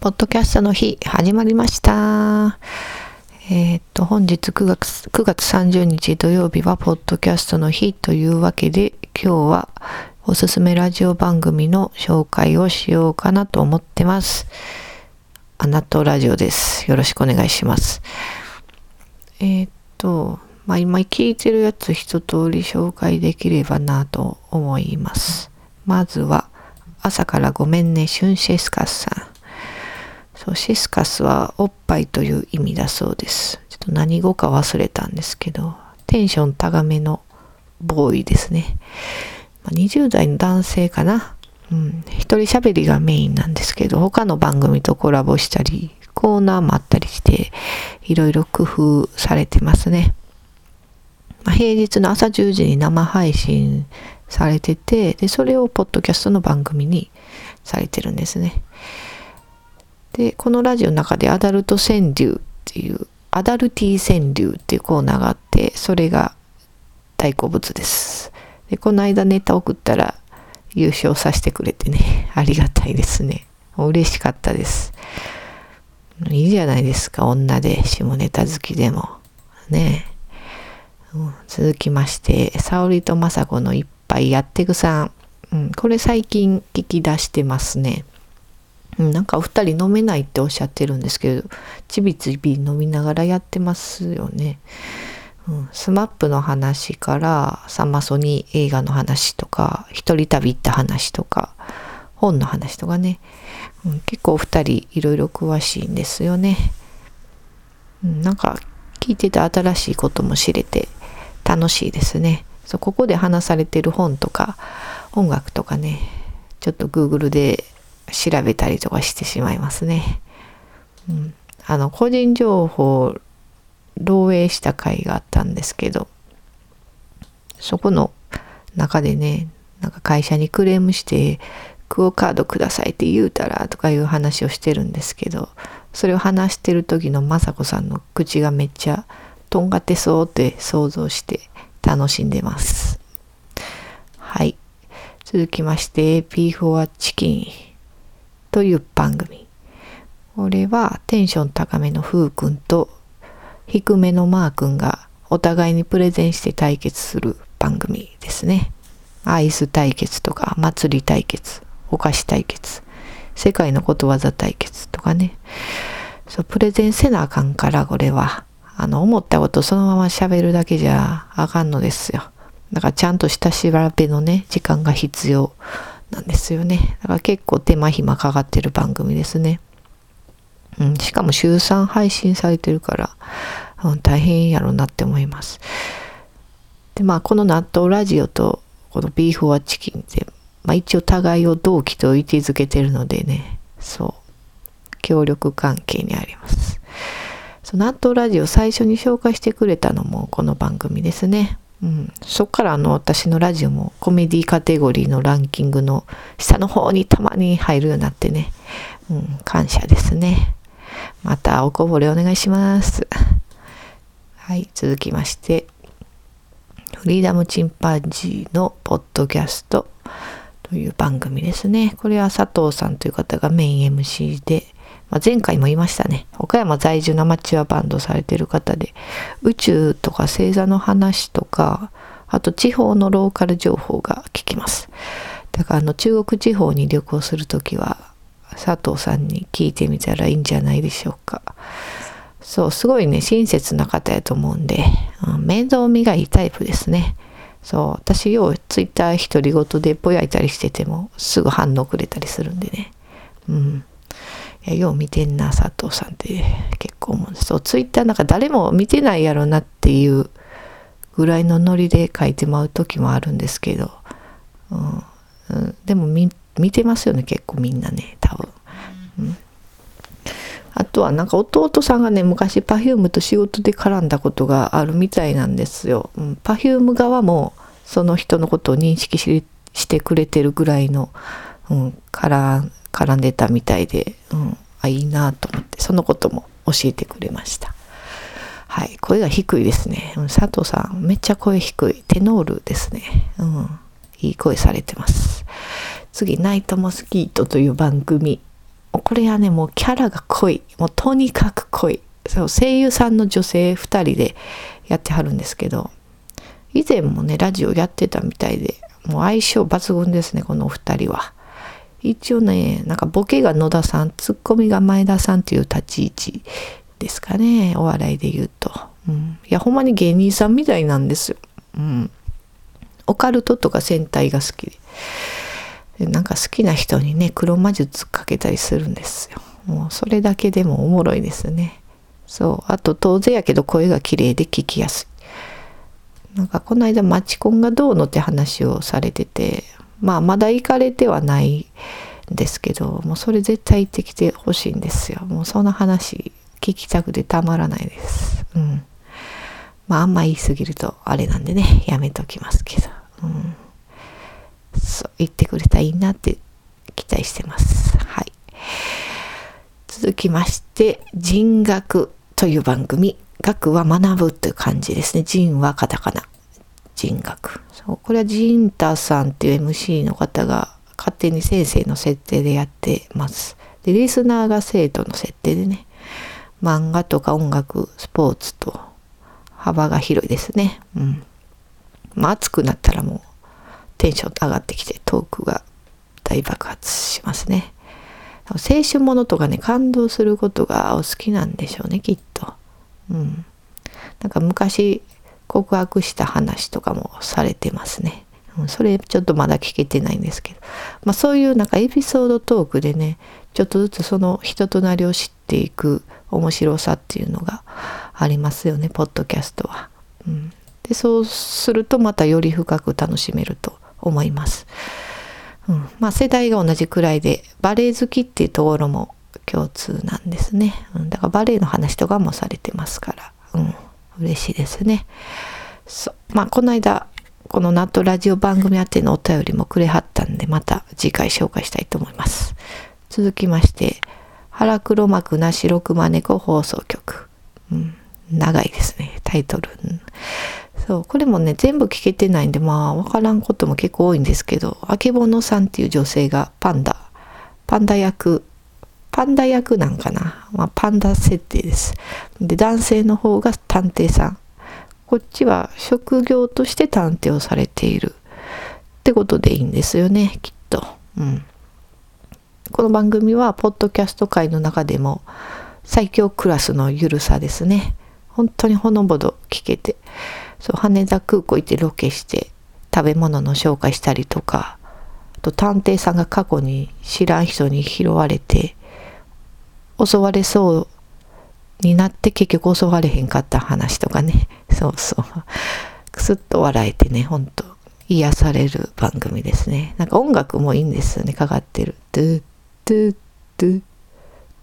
ポッドキャストの日始まりました。えーっと、本日9月 ,9 月30日土曜日はポッドキャストの日というわけで、今日はおすすめラジオ番組の紹介をしようかなと思ってます。アナトラジオです。よろしくお願いします。えーっと、まあ今聞いてるやつ一通り紹介できればなと思います。まずは、朝からごめんね、シュンシェスカスさん。そう、シスカスはおっぱいという意味だそうです。ちょっと何語か忘れたんですけど、テンション高めのボーイですね。まあ20代の男性かな。うん、一人喋りがメインなんですけど、他の番組とコラボしたり、コーナーもあったりして、いろいろ工夫されてますね。まあ、平日の朝10時に生配信されてて、で、それをポッドキャストの番組にされてるんですね。で、このラジオの中でアダルト川柳っていう、アダルティ川柳っていうコーナーがあって、それが大好物です。で、この間ネタ送ったら優勝させてくれてね、ありがたいですね。嬉しかったです。いいじゃないですか、女で下ネタ好きでも。ね。うん続きまして、沙織と雅子のいっぱいやってくさん。うん、これ最近聞き出してますね。うん、なんかお二人飲めないっておっしゃってるんですけど、ちびちび飲みながらやってますよね。うん、スマップの話からサマソニ映画の話とか、一人旅行った話とか、本の話とかね。うん、結構お二人いろいろ詳しいんですよね。うん、なんか聞いてて新しいことも知れて楽しいですね。そうここで話されてる本とか音楽とかね、ちょっと Google で調べたりとかしてしまいますね。うん、あの個人情報漏洩した回があったんですけど、そこの中でね、なんか会社にクレームして、クオカードくださいって言うたらとかいう話をしてるんですけど、それを話してる時の雅子さんの口がめっちゃとんがってそうって想像して楽しんでます。はい。続きまして P4 チキンという番組。これはテンション高めのふうくんと低めのマーくんがお互いにプレゼンして対決する番組ですね。アイス対決とか祭り対決、お菓子対決、世界のことわざ対決とかね。そう、プレゼンせなあかんから、これは。あの、思ったことそのまま喋るだけじゃあかんのですよ。だからちゃんとした調べのね、時間が必要なんですよね。だから結構手間暇かかってる番組ですね。うん、しかも週3配信されてるから、うん、大変やろうなって思います。で、まあ、この納豆ラジオと、このビーフォアチキンって、まあ一応互いを同期と位置づけてるのでね、そう、協力関係にあります。その納豆ラジオ最初に紹介してくれたのもこの番組ですね。うん、そっからあの私のラジオもコメディカテゴリーのランキングの下の方にたまに入るようになってね、うん、感謝ですね。またおこぼれお願いします。はい、続きまして、フリーダムチンパンジーのポッドキャストという番組ですね。これは佐藤さんという方がメイン MC で、まあ、前回も言いましたね。岡山在住のアマチュアバンドされてる方で、宇宙とか星座の話とか、あと地方のローカル情報が聞きます。だからあの中国地方に旅行するときは、佐藤さんに聞いてみたらいいんじゃないでしょうか。そう、すごいね、親切な方やと思うんで、うん、面倒見がいいタイプですね。そう、私ようツイッター独り言でぼやいたりしててもすぐ反応くれたりするんでね。うん。いや、よう見てんな、佐藤さんって結構思うんです。そう、ツイッターなんか誰も見てないやろなっていうぐらいのノリで書いてまう時もあるんですけど、うん、うん、でも見てますよね、結構みんなね、多分。うんあとはなんか弟さんがね昔 Perfume と仕事で絡んだことがあるみたいなんですよ。うん、Perfume 側もその人のことを認識してくれてるぐらいの、うん、絡絡んでたみたいで、うん、あいいなと思ってそのことも教えてくれました。はい、声が低いですね。うん、佐藤さんめっちゃ声低いテノールですね。うん、いい声されてます。次ナイトモスキートという番組これはねもうキャラが濃いもうとにかく濃いそう声優さんの女性2人でやってはるんですけど以前もねラジオやってたみたいでもう相性抜群ですねこのお二人は。一応ねなんかボケが野田さんツッコミが前田さんっていう立ち位置ですかね。お笑いで言うと、うん、いやほんまに芸人さんみたいなんですよ、うん、オカルトとか戦隊が好きで。なんか好きな人にね黒魔術かけたりするんですよ。もうそれだけでもおもろいですね。そう。あと当然やけど声が綺麗で聞きやすい。なんかこの間マチコンがどうのって話をされててまあまだ行かれてはないんですけどもうそれ絶対行ってきてほしいんですよ。もうその話聞きたくてたまらないです。うん。まああんま言い過ぎるとあれなんでねやめときますけど。うん。そう言ってくれたらいいなって期待してます。はい。続きまして人学という番組。学は学ぶという感じですね。人はカタカナ。人学そうこれはジンタさんっていう MC の方が勝手に先生の設定でやってます。でリスナーが生徒の設定でね。漫画とか音楽スポーツと幅が広いですね。うん。まあ暑くなったらもうテンション上がってきてトークが大爆発しますね。青春ものとかね感動することがお好きなんでしょうねきっと。うん。なんか昔告白した話とかもされてますね。それちょっとまだ聞けてないんですけど、まあ、そういうなんかエピソードトークでねちょっとずつその人となりを知っていく面白さっていうのがありますよねポッドキャストは。うん、でそうするとまたより深く楽しめると思います。うん、まあ世代が同じくらいでバレエ好きっていうところも共通なんですね。うん、だからバレエの話とかもされてますから。うん嬉しいですね。そまあこの間このナットラジオ番組宛てのお便りもくれはったんでまた次回紹介したいと思います。続きまして腹黒幕な白熊猫放送局、うん、長いですねタイトル、そうこれもね全部聞けてないんでまあ分からんことも結構多いんですけどあけぼのさんっていう女性がパンダパンダ役パンダ役なんかな、まあ、パンダ設定です。で男性の方が探偵さんこっちは職業として探偵をされているってことでいいんですよねきっと。うん、この番組はポッドキャスト界の中でも最強クラスのゆるさですね。本当にほのぼの聞けてそう羽田空港行ってロケして食べ物の紹介したりとかあと探偵さんが過去に知らん人に拾われて襲われそうになって結局襲われへんかった話とかね。そうそう。くすっと笑えてねほんと癒される番組ですね。なんか音楽もいいんですよね。かかってる。ドゥドゥドゥ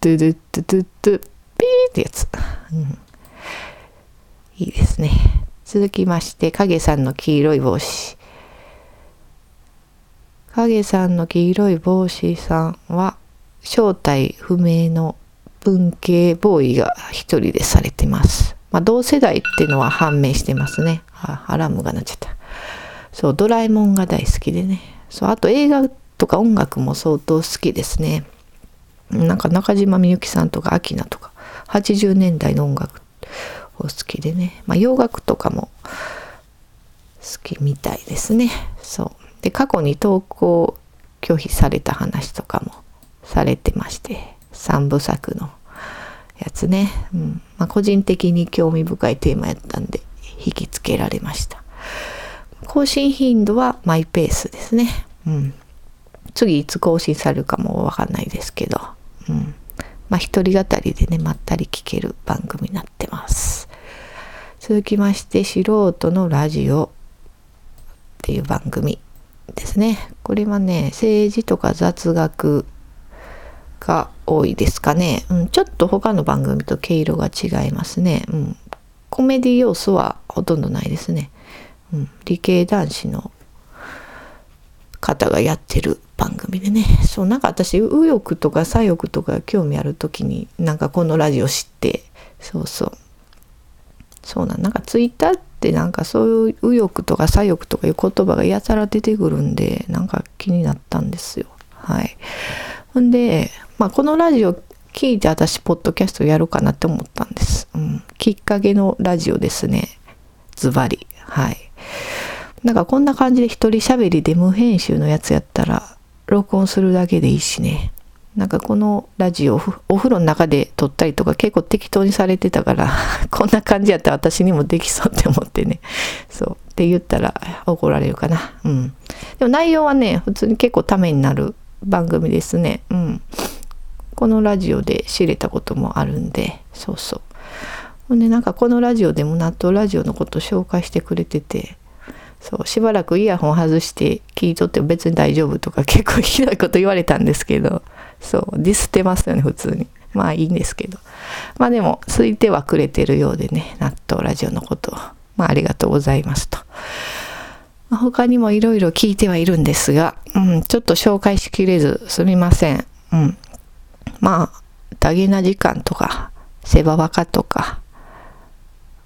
ドゥドゥドゥドゥドゥピーってやつ、うん、いいですね続きまして影さんの黄色い帽子影さんの黄色い帽子さんは正体不明の文系ボーイが一人でされてます。まあ、同世代っていうのは判明してますね。あ、アラームが鳴っちゃった。そう、ドラえもんが大好きでね。そう、あと映画とか音楽も相当好きですね。なんか中島みゆきさんとかアキナとか、80年代の音楽を好きでね。まあ、洋楽とかも好きみたいですね。そう。で、過去に投稿拒否された話とかもされてまして3部作のやつね、うん。まあ、個人的に興味深いテーマやったんで引きつけられました。更新頻度はマイペースですね、うん、次いつ更新されるかもわかんないですけど、うん。まあ、一人語りでねまったり聞ける番組になってます。続きまして素人のラジオっていう番組ですね。これはね政治とか雑学が多いですかね、うん、ちょっと他の番組と毛色が違いますね、うん、コメディ要素はほとんどないですね、うん、理系男子の方がやってる番組でね。そうなんか私右翼とか左翼とか興味ある時になんかこのラジオ知って。そうそう。そうなん。なんかツイッターってなんかそういう右翼とか左翼とかいう言葉がやたら出てくるんでなんか気になったんですよ。はい。ほんで、まあ、このラジオ聞いて私、ポッドキャストやろうかなって思ったんです。うん、きっかけのラジオですね。ズバリ。はい。なんかこんな感じで一人喋りで無編集のやつやったら、録音するだけでいいしね。なんかこのラジオお風呂の中で撮ったりとか結構適当にされてたから こんな感じやったら私にもできそうって思ってねそうって言ったら怒られるかなうんでも内容はね普通に結構ためになる番組ですね。うん。このラジオで知れたこともあるんでそうそう。ほんでなんかこのラジオでも納豆ラジオのこと紹介してくれててそうしばらくイヤホン外して聞いとって別に大丈夫とか 結構ひどいこと言われたんですけどそうディスってますよね普通に。まあいいんですけど。まあでも空いてはくれてるようでね納豆ラジオのことを。まあありがとうございますと。他にもいろいろ聞いてはいるんですが、うん、ちょっと紹介しきれずすみません。うん。まあ、ダゲな時間とか、セババカとか、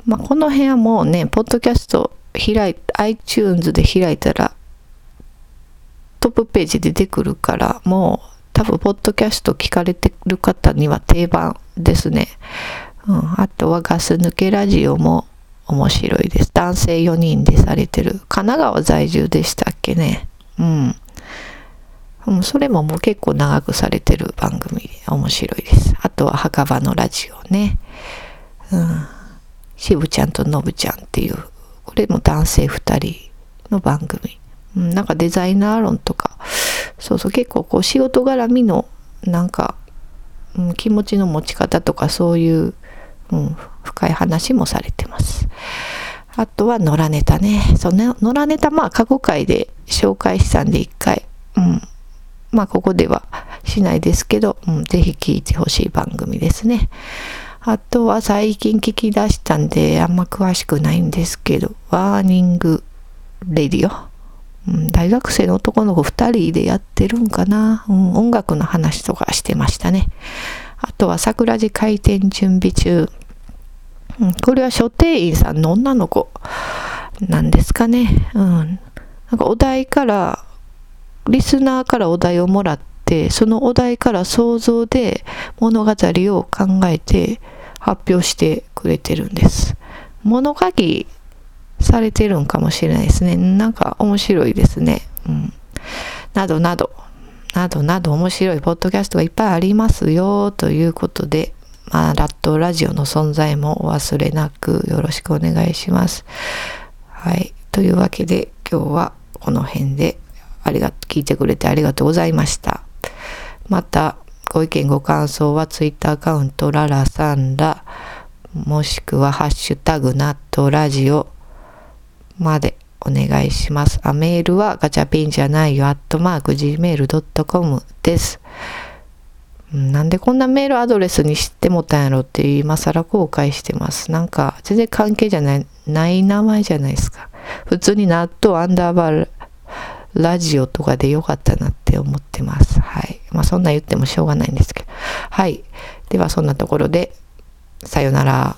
まあ、この辺はもうね、ポッドキャスト開い、iTunes で開いたら、トップページで出てくるから、もう多分、ポッドキャスト聞かれてる方には定番ですね。うん、あとはガス抜けラジオも面白いです。男性4人でされてる。神奈川在住でしたっけね。うん。うん、それももう結構長くされてる番組で面白いです。あとは墓場のラジオね。うん。渋ちゃんとのぶちゃんっていう、これも男性2人の番組。うん、なんかデザイナー論とか、そうそう、結構こう仕事絡みの、なんか、うん、気持ちの持ち方とかそういう、うん、深い話もされてます。あとは野良ネタね。その野良ネタ、まあ過去回で紹介したんで一回、うん。まあここではしないですけど、うん、ぜひ聞いてほしい番組ですね。あとは最近聞き出したんであんま詳しくないんですけど、ワーニングレディオ。うん、大学生の男の子2人でやってるんかな、うん、音楽の話とかしてましたね。あとは桜地開店準備中。うん、これは書店員さんの女の子なんですかね。うん。なんかお題から、リスナーからお題をもらって、そのお題から想像で物語を考えて発表してくれてるんです。物書きされてるんかもしれないですね。なんか面白いですね。うん。などなど、などなど面白いポッドキャストがいっぱいありますよということで、まあ、ラットラジオの存在もお忘れなくよろしくお願いします。はい。というわけで今日はこの辺でありが、聞いてくれてありがとうございました。また、ご意見ご感想は Twitter アカウントララサンラ、もしくはハッシュタグナットラジオまでお願いします。あ、メールはガチャピンじゃないよ、アットマーク gmail.com です。なんでこんなメールアドレスに知ってもたんやろって今更後悔してます。なんか全然関係じゃない、ない名前じゃないですか。普通に納豆アンダーバーラジオとかでよかったなって思ってます。はい。まあそんな言ってもしょうがないんですけど。はい。ではそんなところで、さよなら。